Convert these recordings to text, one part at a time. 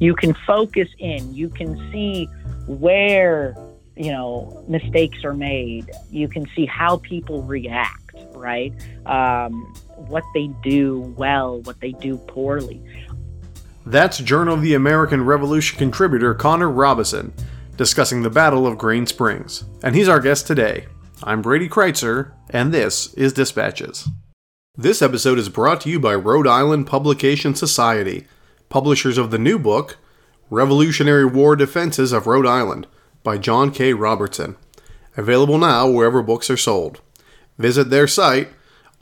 You can focus in. You can see where you know mistakes are made. You can see how people react right? Um, what they do well what they do poorly. That's journal of the american revolution contributor connor robison discussing the battle of green springs. And he's our guest today. I'm brady kreitzer and this is dispatches. This episode is brought to you by rhode island publication society publishers of the new book, Revolutionary War Defenses of Rhode Island, by John K. Robertson. Available now wherever books are sold. Visit their site,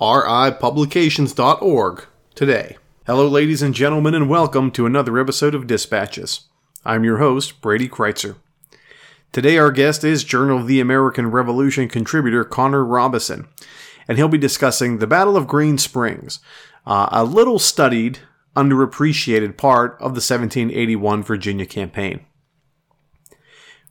ripublications.org, today. Hello, ladies and gentlemen, and welcome to another episode of Dispatches. I'm your host, Brady Kreitzer. Today, our guest is Journal of the American Revolution contributor Connor Robison, and he'll be discussing the Battle of Green Springs, uh, a little studied underappreciated part of the 1781 Virginia campaign.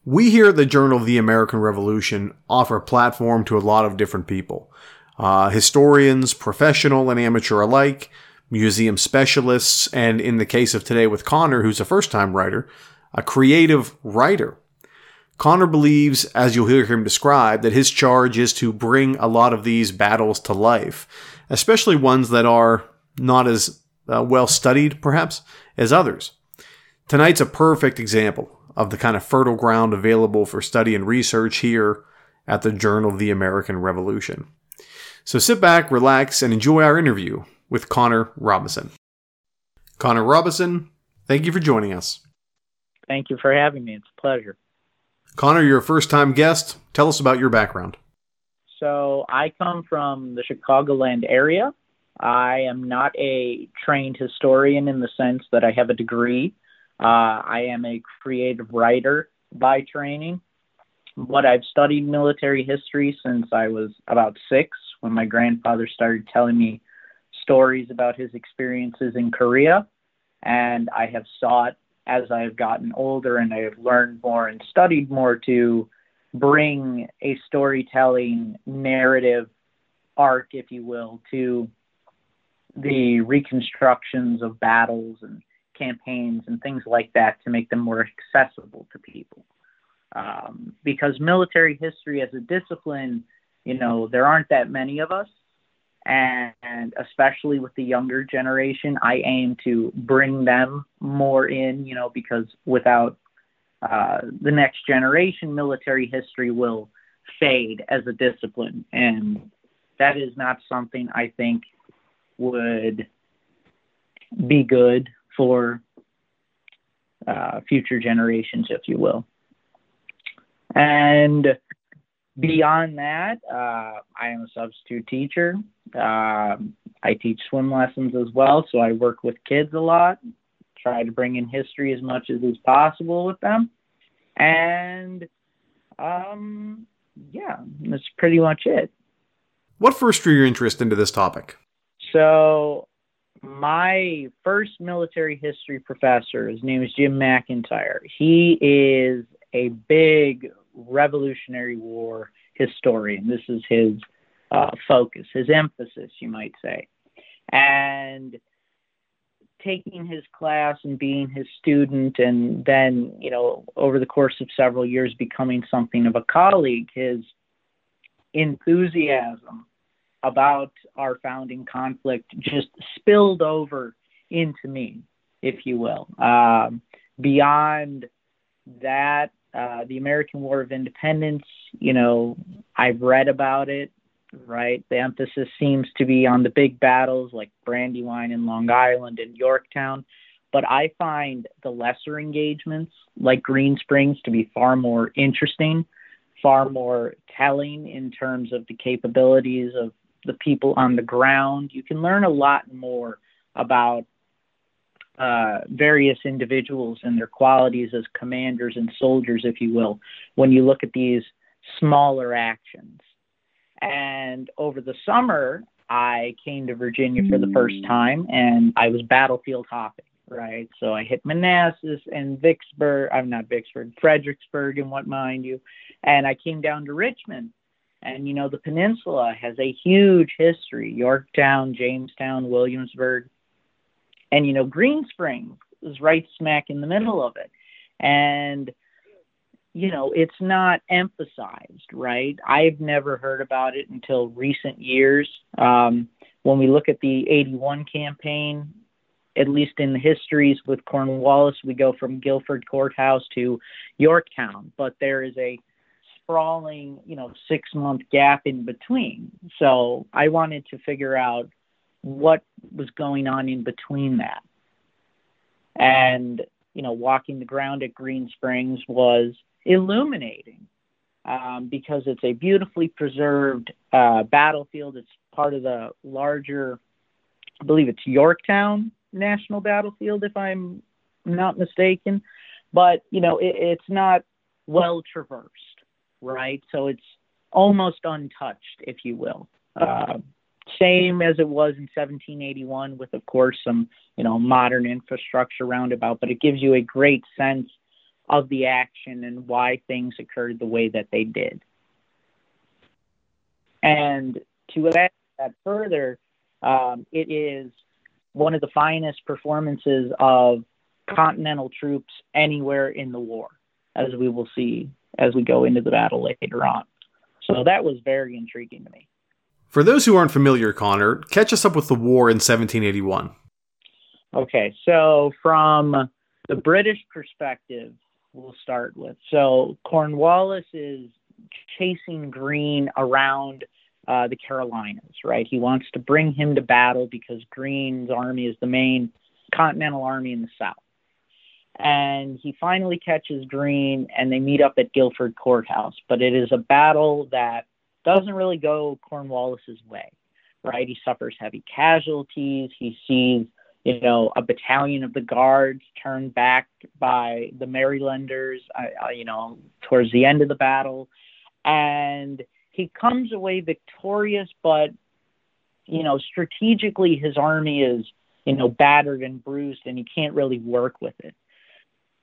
We here at the Journal of the American Revolution offer a platform to a lot of different people uh, historians, professional and amateur alike, museum specialists, and in the case of today with Connor, who's a first time writer, a creative writer. Connor believes, as you'll hear him describe, that his charge is to bring a lot of these battles to life, especially ones that are not as uh, well studied, perhaps, as others. Tonight's a perfect example of the kind of fertile ground available for study and research here at the Journal of the American Revolution. So sit back, relax, and enjoy our interview with Connor Robinson. Connor Robinson, thank you for joining us. Thank you for having me. It's a pleasure. Connor, you're a first time guest. Tell us about your background. So, I come from the Chicagoland area. I am not a trained historian in the sense that I have a degree. Uh, I am a creative writer by training. But I've studied military history since I was about six when my grandfather started telling me stories about his experiences in Korea. And I have sought as I have gotten older and I have learned more and studied more to bring a storytelling narrative arc, if you will, to the reconstructions of battles and campaigns and things like that to make them more accessible to people. Um, because military history as a discipline, you know, there aren't that many of us. And, especially with the younger generation, I aim to bring them more in, you know, because without uh, the next generation, military history will fade as a discipline. And that is not something I think would be good for uh, future generations, if you will. And beyond that, uh, I am a substitute teacher. Uh, I teach swim lessons as well, so I work with kids a lot, try to bring in history as much as is possible with them. And um, yeah, that's pretty much it. What first drew your interest into this topic? So, my first military history professor, his name is Jim McIntyre. He is a big Revolutionary War historian. This is his uh, focus, his emphasis, you might say. And taking his class and being his student, and then, you know, over the course of several years, becoming something of a colleague, his enthusiasm about our founding conflict just spilled over into me, if you will. Um, beyond that, uh, the American War of Independence, you know, I've read about it, right? The emphasis seems to be on the big battles like Brandywine and Long Island and Yorktown. But I find the lesser engagements like Green Springs to be far more interesting, far more telling in terms of the capabilities of the people on the ground. You can learn a lot more about uh, various individuals and their qualities as commanders and soldiers, if you will, when you look at these smaller actions. And over the summer, I came to Virginia for the first time and I was battlefield hopping, right? So I hit Manassas and Vicksburg, I'm not Vicksburg, Fredericksburg and what mind you. And I came down to Richmond. And, you know, the peninsula has a huge history Yorktown, Jamestown, Williamsburg. And, you know, Green Springs is right smack in the middle of it. And, you know, it's not emphasized, right? I've never heard about it until recent years. Um, when we look at the 81 campaign, at least in the histories with Cornwallis, we go from Guilford Courthouse to Yorktown, but there is a sprawling, you know, six month gap in between. So I wanted to figure out what was going on in between that. And, you know, walking the ground at Green Springs was illuminating um, because it's a beautifully preserved uh, battlefield. It's part of the larger, I believe it's Yorktown National Battlefield, if I'm not mistaken. But, you know, it, it's not well traversed, right? So it's almost untouched, if you will. Uh, same as it was in 1781 with of course some you know modern infrastructure roundabout but it gives you a great sense of the action and why things occurred the way that they did and to add that further um, it is one of the finest performances of continental troops anywhere in the war as we will see as we go into the battle later on so that was very intriguing to me for those who aren't familiar, Connor, catch us up with the war in 1781. Okay, so from the British perspective, we'll start with. So Cornwallis is chasing Greene around uh, the Carolinas, right? He wants to bring him to battle because Greene's army is the main Continental Army in the South. And he finally catches Greene and they meet up at Guilford Courthouse. But it is a battle that doesn't really go Cornwallis's way, right? He suffers heavy casualties. He sees, you know, a battalion of the guards turned back by the Marylanders, uh, uh, you know, towards the end of the battle. And he comes away victorious, but, you know, strategically his army is, you know, battered and bruised and he can't really work with it.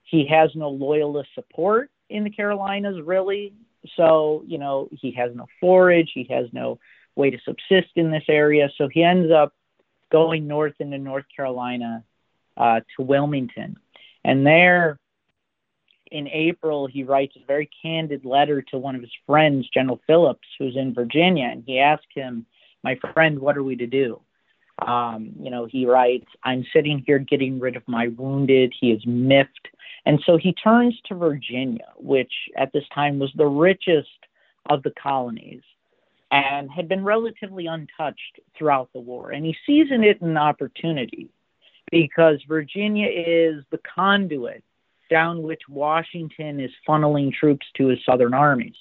He has no loyalist support in the Carolinas, really. So, you know, he has no forage, he has no way to subsist in this area. So he ends up going north into North Carolina uh, to Wilmington. And there, in April, he writes a very candid letter to one of his friends, General Phillips, who's in Virginia. And he asks him, My friend, what are we to do? Um, you know, he writes, I'm sitting here getting rid of my wounded. He is miffed. And so he turns to Virginia, which at this time was the richest of the colonies and had been relatively untouched throughout the war. And he sees in it an opportunity because Virginia is the conduit down which Washington is funneling troops to his southern armies.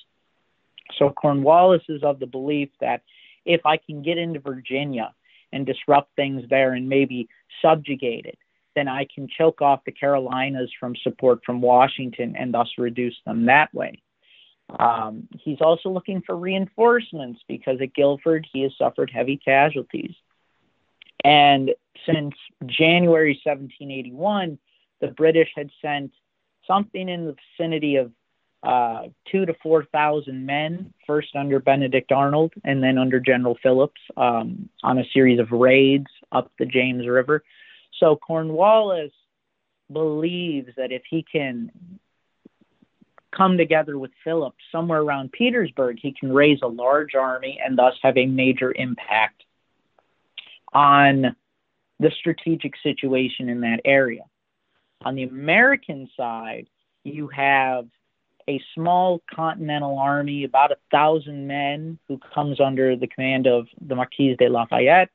So Cornwallis is of the belief that if I can get into Virginia and disrupt things there and maybe subjugate it, then I can choke off the Carolinas from support from Washington and thus reduce them that way. Um, he's also looking for reinforcements because at Guilford he has suffered heavy casualties. And since January 1781, the British had sent something in the vicinity of uh, two to four thousand men, first under Benedict Arnold and then under General Phillips, um, on a series of raids up the James River. So Cornwallis believes that if he can come together with Philip somewhere around Petersburg, he can raise a large army and thus have a major impact on the strategic situation in that area. On the American side, you have a small continental army, about a thousand men, who comes under the command of the Marquis de Lafayette,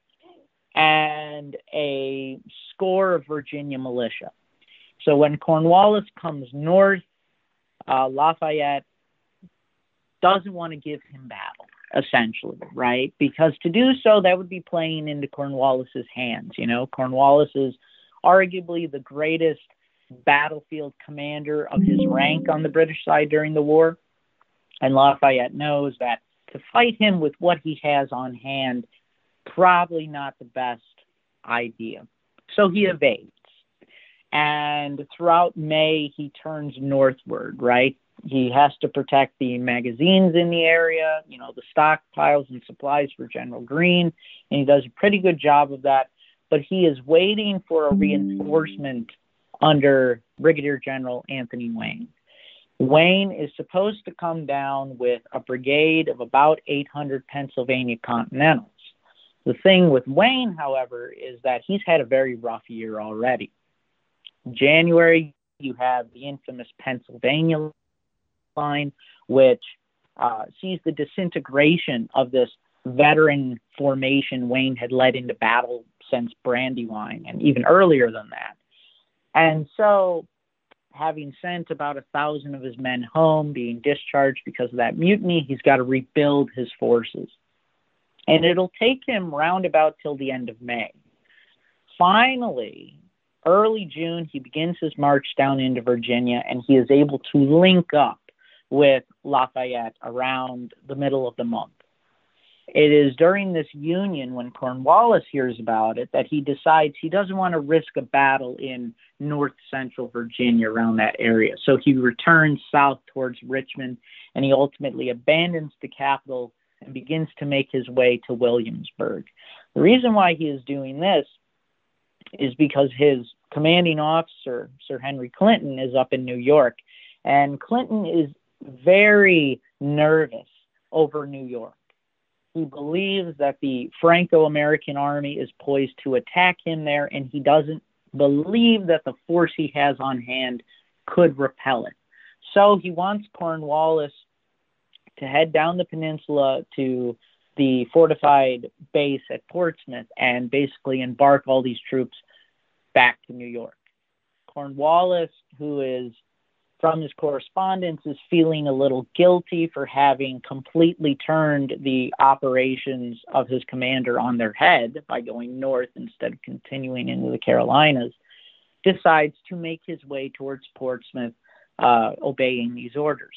and a score of Virginia militia. So when Cornwallis comes north, uh, Lafayette doesn't want to give him battle, essentially, right? Because to do so, that would be playing into Cornwallis's hands. You know, Cornwallis is arguably the greatest battlefield commander of his rank on the British side during the war. And Lafayette knows that to fight him with what he has on hand, probably not the best idea. So he hmm. evades. And throughout May, he turns northward, right? He has to protect the magazines in the area, you know, the stockpiles and supplies for General Greene, and he does a pretty good job of that. But he is waiting for a reinforcement under Brigadier General Anthony Wayne. Wayne is supposed to come down with a brigade of about 800 Pennsylvania Continentals. The thing with Wayne, however, is that he's had a very rough year already. January, you have the infamous Pennsylvania line, which uh, sees the disintegration of this veteran formation Wayne had led into battle since Brandywine and even earlier than that. And so, having sent about a thousand of his men home, being discharged because of that mutiny, he's got to rebuild his forces. And it'll take him roundabout till the end of May. Finally, early June, he begins his march down into Virginia and he is able to link up with Lafayette around the middle of the month. It is during this union when Cornwallis hears about it that he decides he doesn't want to risk a battle in north central Virginia around that area. So he returns south towards Richmond and he ultimately abandons the capital and begins to make his way to Williamsburg. The reason why he is doing this is because his commanding officer, Sir Henry Clinton, is up in New York. And Clinton is very nervous over New York. He believes that the Franco American army is poised to attack him there, and he doesn't believe that the force he has on hand could repel it. So he wants Cornwallis to head down the peninsula to the fortified base at Portsmouth and basically embark all these troops back to New York. Cornwallis, who is from his correspondence, is feeling a little guilty for having completely turned the operations of his commander on their head by going north instead of continuing into the Carolinas, decides to make his way towards Portsmouth, uh, obeying these orders.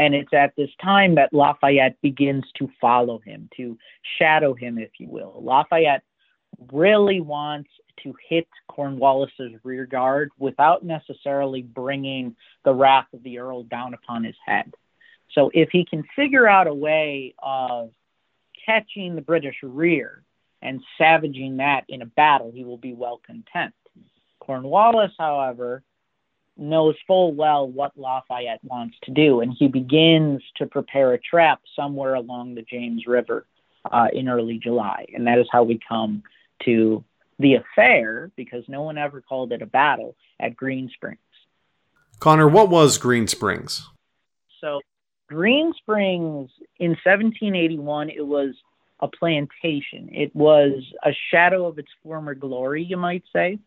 And it's at this time that Lafayette begins to follow him, to shadow him, if you will. Lafayette really wants to hit Cornwallis's rear guard without necessarily bringing the wrath of the Earl down upon his head. So if he can figure out a way of catching the British rear and savaging that in a battle, he will be well content. Cornwallis, however, knows full well what Lafayette wants to do, and he begins to prepare a trap somewhere along the James River uh, in early July. And that is how we come to the affair, because no one ever called it a battle, at Green Springs. Connor, what was Green Springs? So, Green Springs in 1781, it was a plantation. It was a shadow of its former glory, you might say.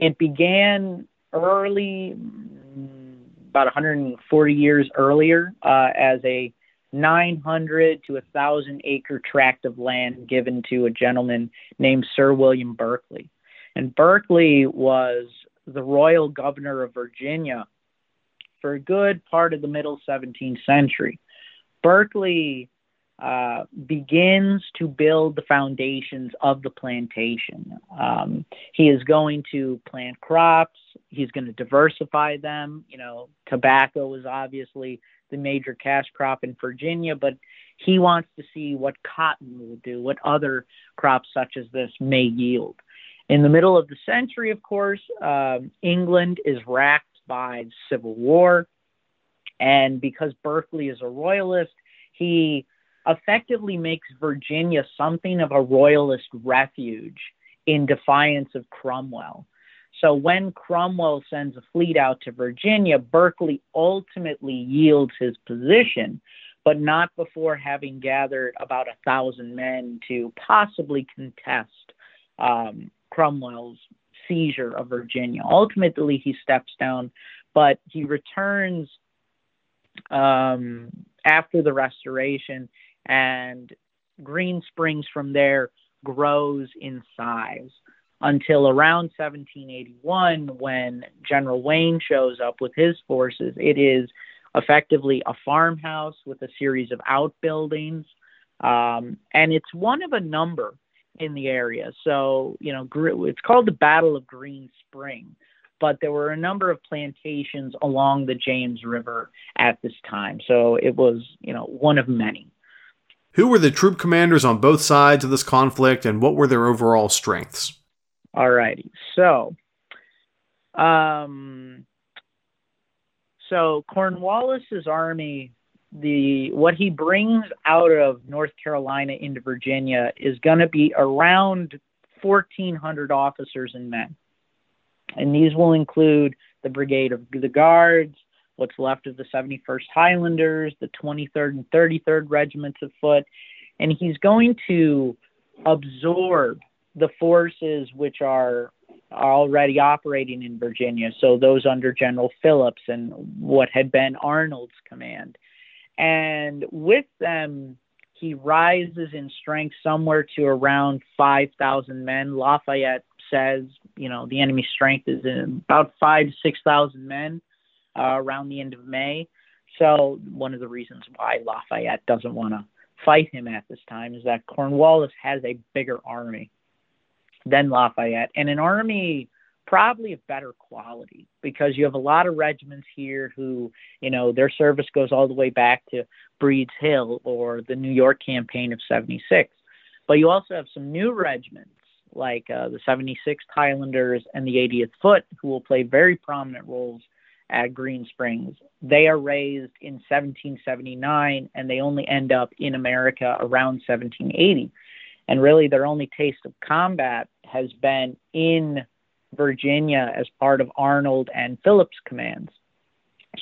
It began early, about 140 years earlier, uh, as a 900 to 1,000 acre tract of land given to a gentleman named Sir William Berkeley. And Berkeley was the royal governor of Virginia for a good part of the middle 17th century. Berkeley uh, begins to build the foundations of the plantation. Um, he is going to plant crops. He's going to diversify them. You know, tobacco is obviously the major cash crop in Virginia, but he wants to see what cotton will do, what other crops such as this may yield. In the middle of the century, of course, um, England is racked by civil war. And because Berkeley is a royalist, he effectively makes Virginia something of a royalist refuge in defiance of Cromwell. So when Cromwell sends a fleet out to Virginia, Berkeley ultimately yields his position, but not before having gathered about a thousand men to possibly contest um, Cromwell's seizure of Virginia. Ultimately, he steps down, but he returns um, after the restoration, and Green Springs from there grows in size. Until around 1781 when General Wayne shows up with his forces. It is effectively a farmhouse with a series of outbuildings, um, and it's one of a number in the area. So, you know, it's called the Battle of Green Spring, but there were a number of plantations along the James River at this time. So it was, you know, one of many. Who were the troop commanders on both sides of this conflict and what were their overall strengths? All righty. So, um, so Cornwallis's army, the what he brings out of North Carolina into Virginia is going to be around 1,400 officers and men, and these will include the Brigade of the Guards, what's left of the 71st Highlanders, the 23rd and 33rd Regiments of Foot, and he's going to absorb the forces which are are already operating in Virginia, so those under General Phillips and what had been Arnold's command. And with them, he rises in strength somewhere to around 5,000 men. Lafayette says, you know, the enemy strength is in about five to 6,000 men uh, around the end of May. So, one of the reasons why Lafayette doesn't want to fight him at this time is that Cornwallis has a bigger army than Lafayette, and an army probably of better quality because you have a lot of regiments here who, you know, their service goes all the way back to Breed's Hill or the New York campaign of 76. But you also have some new regiments like uh, the 76th Highlanders and the 80th Foot who will play very prominent roles at Green Springs. They are raised in 1779 and they only end up in America around 1780 and really their only taste of combat has been in Virginia as part of Arnold and Phillips commands.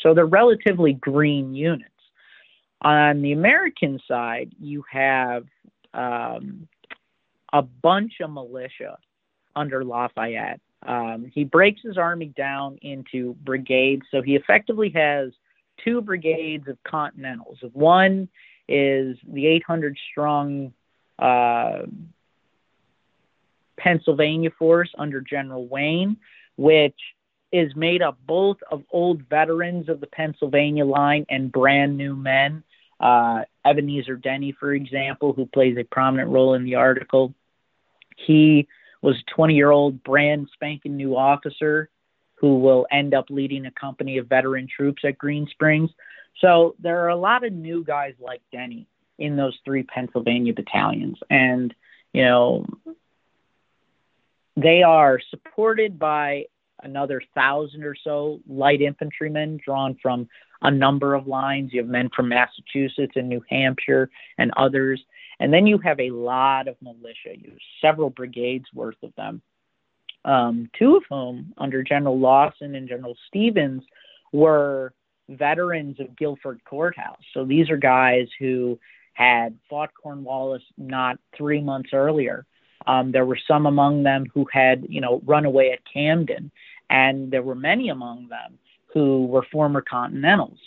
So they're relatively green units. On the American side, you have um, a bunch of militia under Lafayette. Um, he breaks his army down into brigades, so he effectively has two brigades of Continentals. One is the 800 strong uh, Pennsylvania force under General Wayne, which is made up both of old veterans of the Pennsylvania line and brand new men. Uh, Ebenezer Denny, for example, who plays a prominent role in the article, he was a 20 year old brand spanking new officer who will end up leading a company of veteran troops at Green Springs. So there are a lot of new guys like Denny in those three Pennsylvania battalions. And, you know, they are supported by another thousand or so light infantrymen drawn from a number of lines. You have men from Massachusetts and New Hampshire and others. And then you have a lot of militia, you have several brigades worth of them. Um, two of whom, under General Lawson and General Stevens, were veterans of Guilford Courthouse. So these are guys who had fought Cornwallis not three months earlier. Um, there were some among them who had, you know, run away at Camden, and there were many among them who were former Continentals.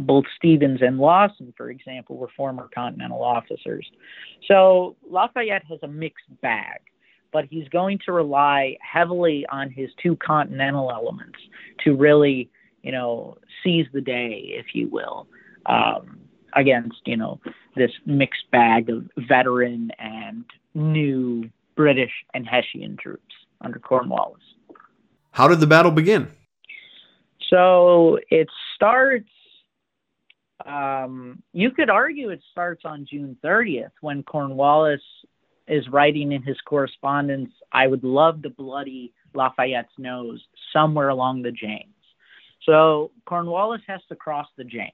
Both Stevens and Lawson, for example, were former Continental officers. So Lafayette has a mixed bag, but he's going to rely heavily on his two Continental elements to really, you know, seize the day, if you will. Um, against you know this mixed bag of veteran and new British and Hessian troops under Cornwallis. How did the battle begin? So it starts. Um, you could argue it starts on June 30th when Cornwallis is writing in his correspondence, "I would love to bloody Lafayette's nose somewhere along the James." So Cornwallis has to cross the James.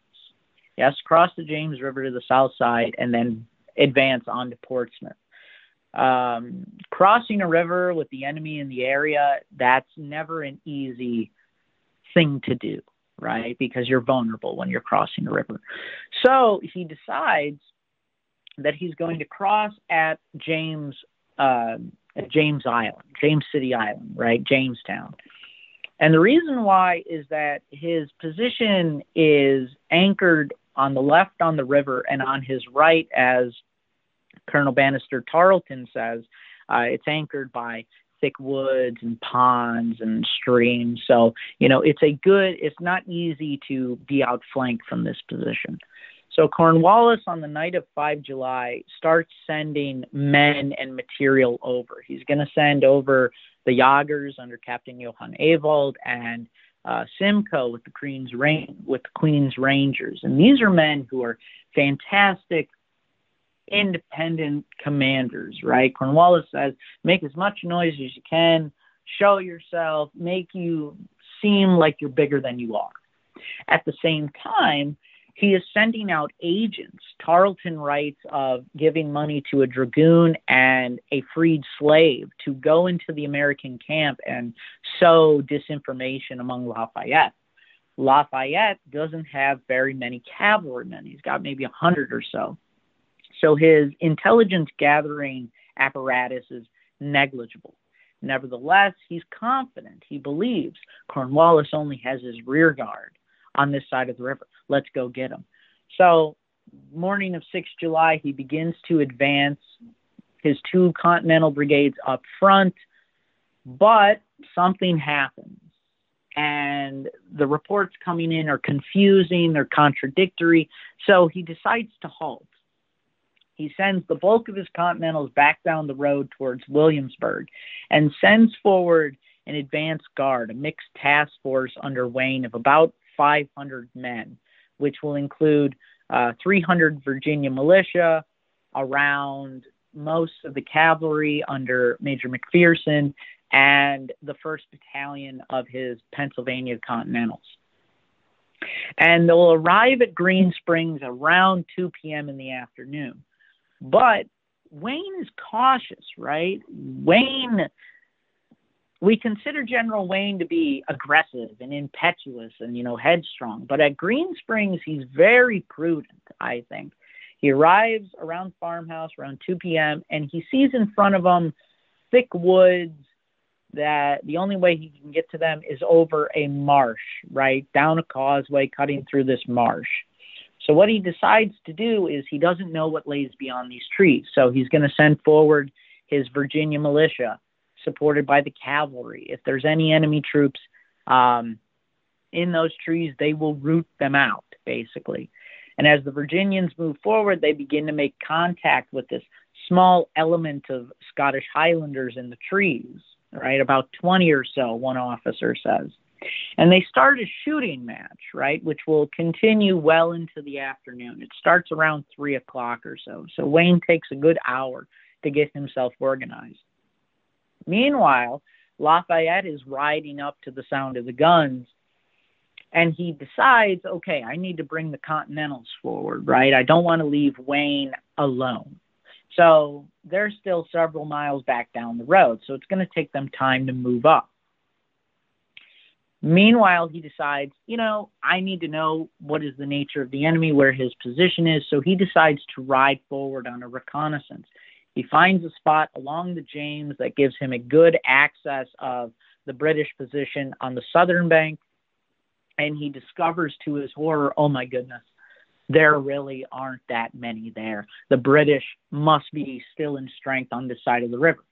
Yes, cross the James River to the south side and then advance on to Portsmouth. Um, crossing a river with the enemy in the area, that's never an easy thing to do, right? Because you're vulnerable when you're crossing a river. So he decides that he's going to cross at James uh, at James Island, James City Island, right? Jamestown. And the reason why is that his position is anchored on the left on the river and on his right, as Colonel Banastre Tarleton says, uh, it's anchored by thick woods and ponds and streams. So, you know, it's a good, it's not easy to be outflanked from this position. So Cornwallis on the night of 5 July starts sending men and material over. He's going to send over the Jagers under Captain Johann Ewald and uh, Simcoe with the Queen's with the Queen's Rangers, and these are men who are fantastic independent commanders, right? Cornwallis says, make as much noise as you can, show yourself, make you seem like you're bigger than you are. At the same time, he is sending out agents. Tarleton writes of giving money to a dragoon and a freed slave to go into the American camp and sow disinformation among Lafayette. Lafayette doesn't have very many cavalrymen. He's got maybe a hundred or so. So his intelligence gathering apparatus is negligible. Nevertheless, he's confident. He believes Cornwallis only has his rear guard on this side of the river. Let's go get them. So, morning of 6 July, he begins to advance his two Continental brigades up front, but something happens. And the reports coming in are confusing, they're contradictory. So he decides to halt. He sends the bulk of his Continentals back down the road towards Williamsburg and sends forward an advance guard, a mixed task force under Wayne of about 500 men, which will include uh, 300 Virginia militia, around most of the cavalry under Major McPherson, and the 1st Battalion of his Pennsylvania Continentals. And they'll arrive at Green Springs around 2 p.m. in the afternoon. But Wayne is cautious, right? Wayne we consider General Wayne to be aggressive and impetuous and, you know, headstrong. But at Green Springs, he's very prudent, I think. He arrives around farmhouse around 2 p.m. and he sees in front of him thick woods that the only way he can get to them is over a marsh, right? Down a causeway, cutting through this marsh. So what he decides to do is he doesn't know what lays beyond these trees. So he's going to send forward his Virginia militia supported by the cavalry. If there's any enemy troops um, in those trees, they will root them out, basically. And as the Virginians move forward, they begin to make contact with this small element of Scottish Highlanders in the trees, right? About 20 or so, one officer says. And they start a shooting match, right, which will continue well into the afternoon. It starts around 3 o'clock or so. So Wayne takes a good hour to get himself organized. Meanwhile, Lafayette is riding up to the sound of the guns and he decides, okay, I need to bring the Continentals forward, right? I don't want to leave Wayne alone. So they're still several miles back down the road, so it's going to take them time to move up. Meanwhile, he decides, you know, I need to know what is the nature of the enemy, where his position is, so he decides to ride forward on a reconnaissance. He finds a spot along the James that gives him a good access of the British position on the southern bank. And he discovers to his horror, oh my goodness, there really aren't that many there. The British must be still in strength on this side of the river.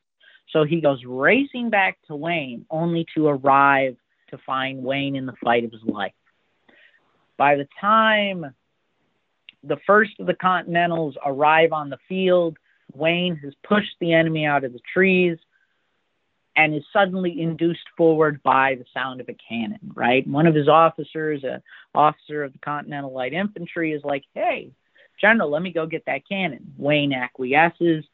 So he goes racing back to Wayne, only to arrive to find Wayne in the fight of his life. By the time the first of the Continentals arrive on the field, Wayne has pushed the enemy out of the trees and is suddenly induced forward by the sound of a cannon, right? One of his officers, an officer of the Continental Light Infantry, is like, hey, General, let me go get that cannon. Wayne acquiesces.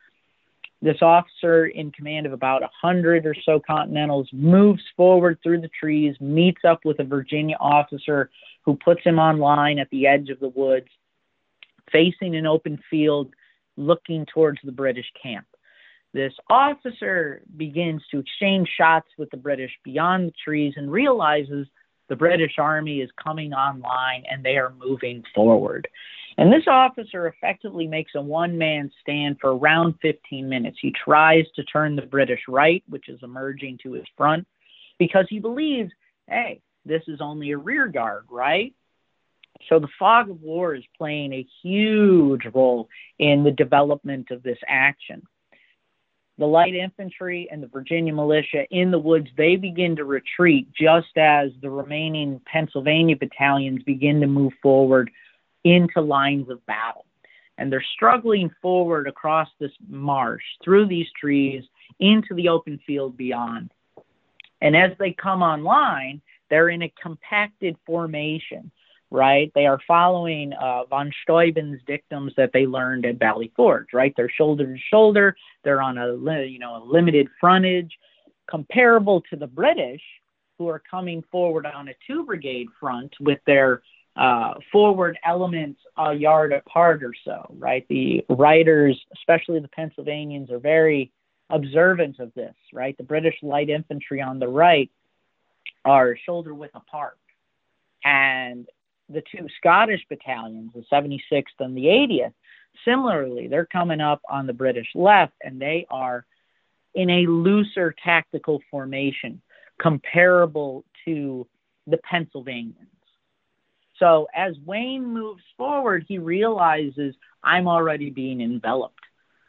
This officer, in command of about a hundred or so Continentals, moves forward through the trees, meets up with a Virginia officer who puts him on line at the edge of the woods, facing an open field looking towards the British camp. This officer begins to exchange shots with the British beyond the trees and realizes the British army is coming online and they are moving forward. And this officer effectively makes a one man stand for around 15 minutes. He tries to turn the British right, which is emerging to his front, because he believes, hey, this is only a rear guard, right? So the fog of war is playing a huge role in the development of this action. the light infantry and the Virginia militia in the woods, they begin to retreat just as the remaining Pennsylvania battalions begin to move forward into lines of battle. And they're struggling forward across this marsh, through these trees, into the open field beyond. And as they come online, they're in a compacted formation right? They are following uh, von Steuben's dictums that they learned at Valley Forge, right? They're shoulder to shoulder. They're on a you know a limited frontage, comparable to the British, who are coming forward on a two brigade front with their uh, forward elements a yard apart or so, right? The riders, especially the Pennsylvanians, are very observant of this, right? The British light infantry on the right are shoulder width apart. And the two Scottish battalions, the 76th and the 80th, similarly, they're coming up on the British left and they are in a looser tactical formation comparable to the Pennsylvanians. So as Wayne moves forward, he realizes I'm already being enveloped,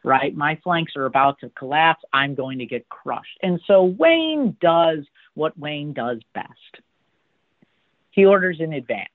right? My flanks are about to collapse. I'm going to get crushed. And so Wayne does what Wayne does best. He orders in advance.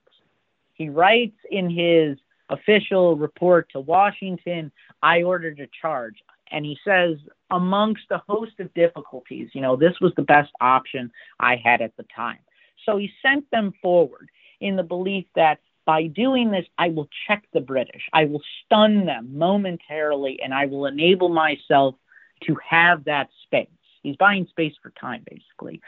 He writes in his official report to Washington, I ordered a charge. And he says, amongst a host of difficulties, you know, this was the best option I had at the time. So he sent them forward in the belief that by doing this, I will check the British. I will stun them momentarily and I will enable myself to have that space. He's buying space for time, basically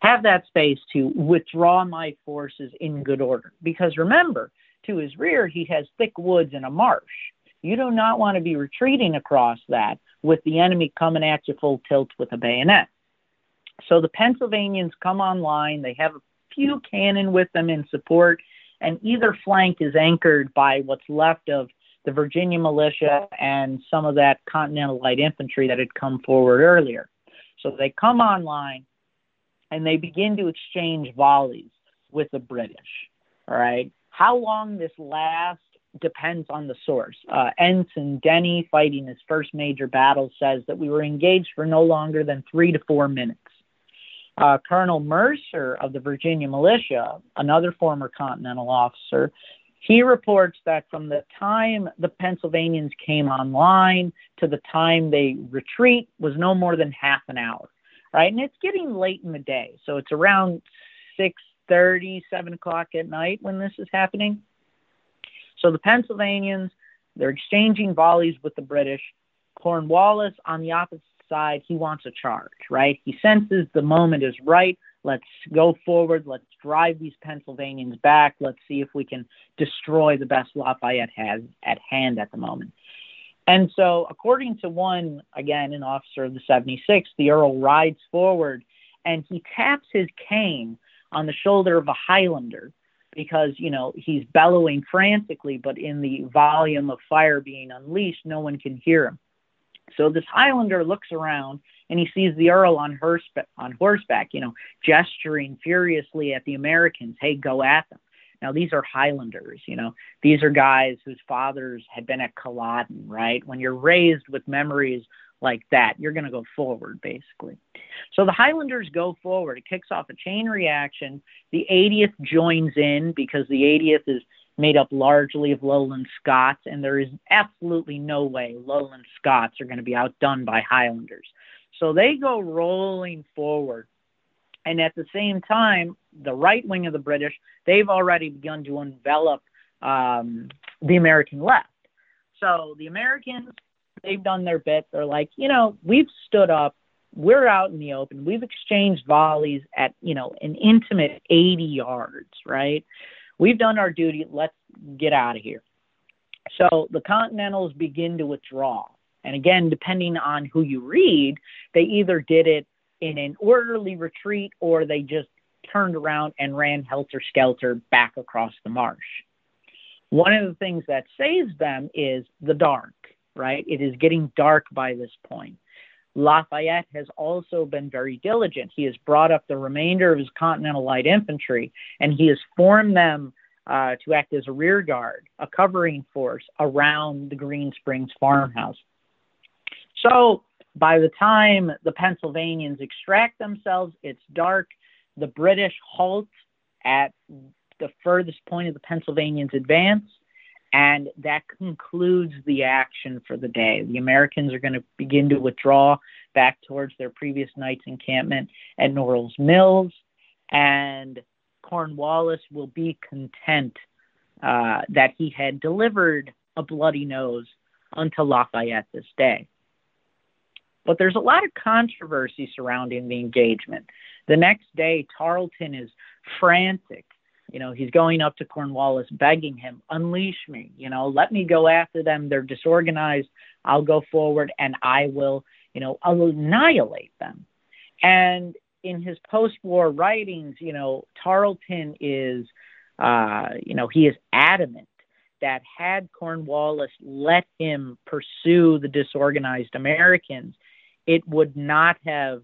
have that space to withdraw my forces in good order. Because remember, to his rear, he has thick woods and a marsh. You do not want to be retreating across that with the enemy coming at you full tilt with a bayonet. So the Pennsylvanians come online. They have a few cannon with them in support, and either flank is anchored by what's left of the Virginia militia and some of that Continental Light Infantry that had come forward earlier. So they come online and they begin to exchange volleys with the British. All right. How long this lasts depends on the source. Uh, Ensign Denny, fighting his first major battle, says that we were engaged for no longer than three to four minutes. Uh, Colonel Mercer of the Virginia Militia, another former Continental officer, he reports that from the time the Pennsylvanians came online to the time they retreat was no more than half an hour right? And it's getting late in the day, so it's around six thirty, seven o'clock at night when this is happening. So the Pennsylvanians, they're exchanging volleys with the British. Cornwallis on the opposite side, he wants a charge, right? He senses the moment is right. Let's go forward. Let's drive these Pennsylvanians back. Let's see if we can destroy the best Lafayette has at hand at the moment. And so, according to one, again, an officer of the 76th, the Earl rides forward and he taps his cane on the shoulder of a Highlander because, you know, he's bellowing frantically, but in the volume of fire being unleashed, no one can hear him. So this Highlander looks around and he sees the Earl on, horseback, on horseback, you know, gesturing furiously at the Americans, hey, go at them. Now, these are Highlanders, you know, these are guys whose fathers had been at Culloden, right? When you're raised with memories like that, you're going to go forward, basically. So the Highlanders go forward. It kicks off a chain reaction. The 80th joins in because the 80th is made up largely of lowland Scots, and there is absolutely no way lowland Scots are going to be outdone by Highlanders. So they go rolling forward and at the same time, the right wing of the British, they've already begun to envelop um, the American left. So the Americans, they've done their bit. They're like, you know, we've stood up. We're out in the open. We've exchanged volleys at, you know, an intimate 80 yards, right? We've done our duty. Let's get out of here. So the Continentals begin to withdraw. And again, depending on who you read, they either did it in an orderly retreat or they just turned around and ran helter skelter back across the marsh. One of the things that saves them is the dark, right? It is getting dark by this point. Lafayette has also been very diligent. He has brought up the remainder of his Continental Light Infantry and he has formed them uh, to act as a rear guard, a covering force around the Green Springs farmhouse. So By the time the Pennsylvanians extract themselves, it's dark. The British halt at the furthest point of the Pennsylvanians' advance, and that concludes the action for the day. The Americans are going to begin to withdraw back towards their previous night's encampment at Norrell's Mills, and Cornwallis will be content uh, that he had delivered a bloody nose unto Lafayette this day. But there's a lot of controversy surrounding the engagement. The next day, Tarleton is frantic. You know, he's going up to Cornwallis begging him, unleash me, you know, let me go after them. They're disorganized. I'll go forward and I will, you know, I'll annihilate them. And in his post war writings, you know, Tarleton is, uh, you know, he is adamant that had Cornwallis let him pursue the disorganized Americans, it would not have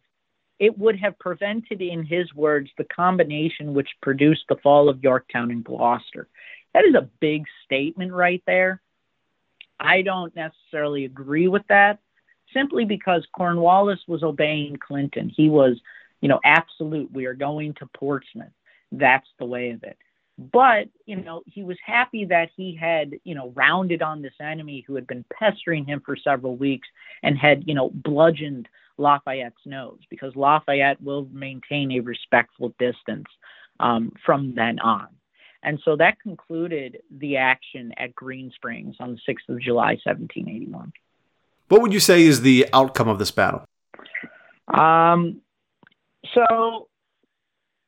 it would have prevented, in his words, the combination which produced the fall of Yorktown and Gloucester. That is a big statement right there. I don't necessarily agree with that simply because Cornwallis was obeying Clinton. He was, you know, absolute. We are going to Portsmouth. That's the way of it. But, you know, he was happy that he had, you know, rounded on this enemy who had been pestering him for several weeks and had, you know, bludgeoned Lafayette's nose because Lafayette will maintain a respectful distance um, from then on. And so that concluded the action at Green Springs on the 6th of July, 1781. What would you say is the outcome of this battle? Um, so,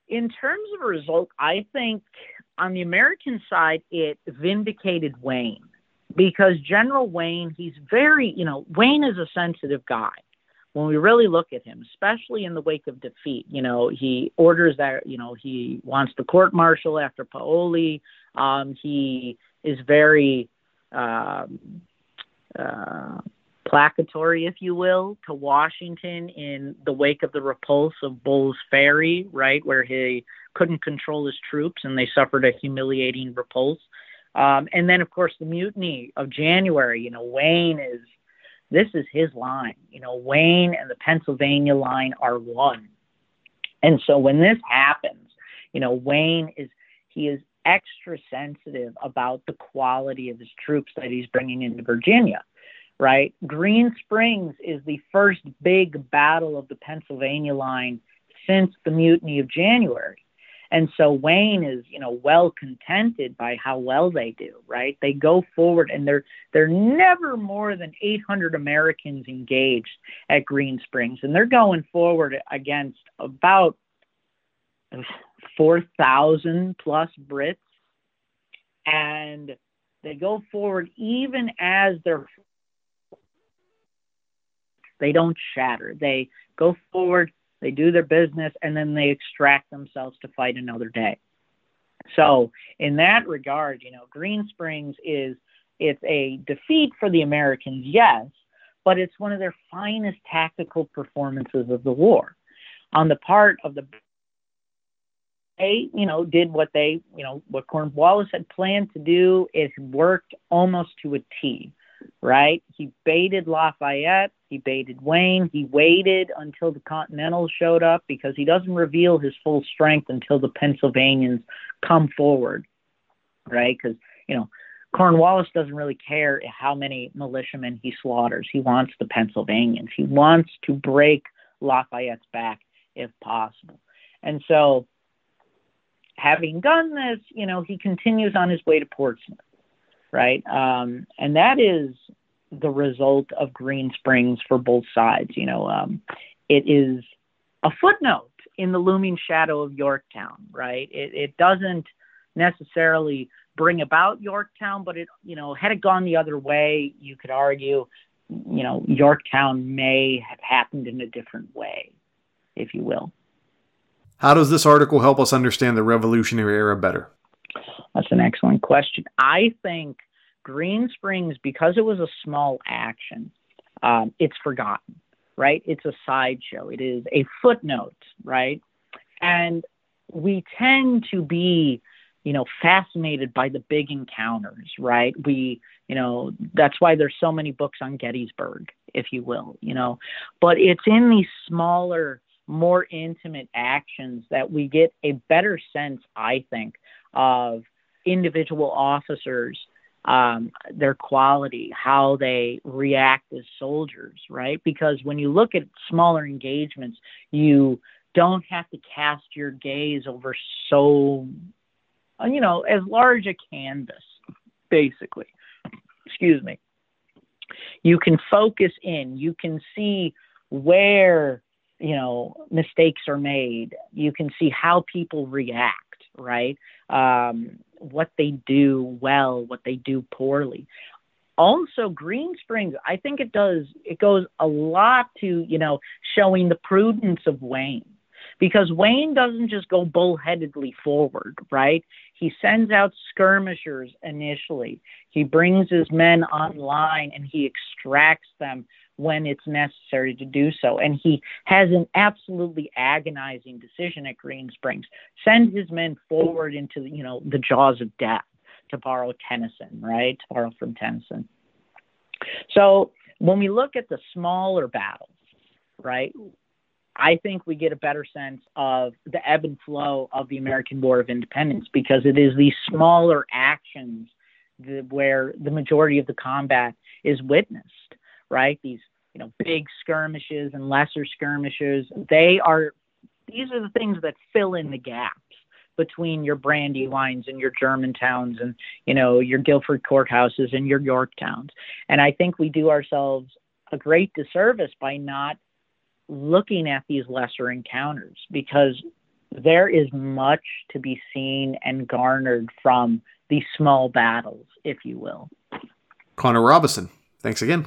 in terms of a result, I think on the American side, it vindicated Wayne because General Wayne, he's very, you know, Wayne is a sensitive guy. When we really look at him, especially in the wake of defeat, you know, he orders that, you know, he wants the court martial after Paoli. Um, he is very um, uh, placatory, if you will, to Washington in the wake of the repulse of Bull's Ferry, right, where he couldn't control his troops and they suffered a humiliating repulse. Um, and then, of course, the mutiny of January. You know, Wayne is this is his line. You know, Wayne and the Pennsylvania line are one. And so when this happens, you know, Wayne is he is extra sensitive about the quality of his troops that he's bringing into Virginia right? Green Springs is the first big battle of the Pennsylvania line since the mutiny of January. And so Wayne is, you know, well contented by how well they do, right? They go forward and they're they're never more than 800 Americans engaged at Green Springs and they're going forward against about 4,000 plus Brits and they go forward even as they're they don't shatter. They go forward, they do their business, and then they extract themselves to fight another day. So, in that regard, you know, Green Springs is it's a defeat for the Americans, yes, but it's one of their finest tactical performances of the war. On the part of the they, you know, did what they, you know, what Cornwallis had planned to do. It worked almost to a T right? He baited Lafayette, he baited Wayne, he waited until the Continentals showed up because he doesn't reveal his full strength until the Pennsylvanians come forward, right? Because, you know, Cornwallis doesn't really care how many militiamen he slaughters. He wants the Pennsylvanians. He wants to break Lafayette's back if possible. And so, having done this, you know, he continues on his way to Portsmouth right? Um, and that is the result of Green Springs for both sides. You know, um, it is a footnote in the looming shadow of Yorktown, right? It, it doesn't necessarily bring about Yorktown, but it, you know, had it gone the other way, you could argue, you know, Yorktown may have happened in a different way, if you will. How does this article help us understand the Revolutionary Era better? That's an excellent question. I think Green Springs, because it was a small action, um, it's forgotten, right? It's a sideshow. It is a footnote, right? And we tend to be you know, fascinated by the big encounters, right? We, you know, that's why there's so many books on Gettysburg, if you will, you know. But it's in these smaller, more intimate actions that we get a better sense, I think, of individual officers, um, their quality, how they react as soldiers, right? Because when you look at smaller engagements, you don't have to cast your gaze over so uh, you know, as large a canvas, basically. Excuse me. You can focus in, you can see where, you know, mistakes are made, you can see how people react, right? Um, what they do well, what they do poorly. Also, Green Springs, I think it does, it goes a lot to, you know, showing the prudence of Wayne because Wayne doesn't just go bullheadedly forward, right? He sends out skirmishers initially. He brings his men online and he extracts them when it's necessary to do so. And he has an absolutely agonizing decision at Green Springs. Send his men forward into, you know, the jaws of death to borrow Tennyson, right? To borrow from Tennyson. So when we look at the smaller battles, right, I think we get a better sense of the ebb and flow of the American War of Independence because it is these smaller actions where the majority of the combat is witnessed, right? These, you know, big skirmishes and lesser skirmishes, they are, these are the things that fill in the gaps between your brandy Brandywines and your Germantowns and, you know, your Guilford courthouses and your Yorktowns. And I think we do ourselves a great disservice by not looking at these lesser encounters because there is much to be seen and garnered from these small battles, if you will. Connor Robison, thanks again.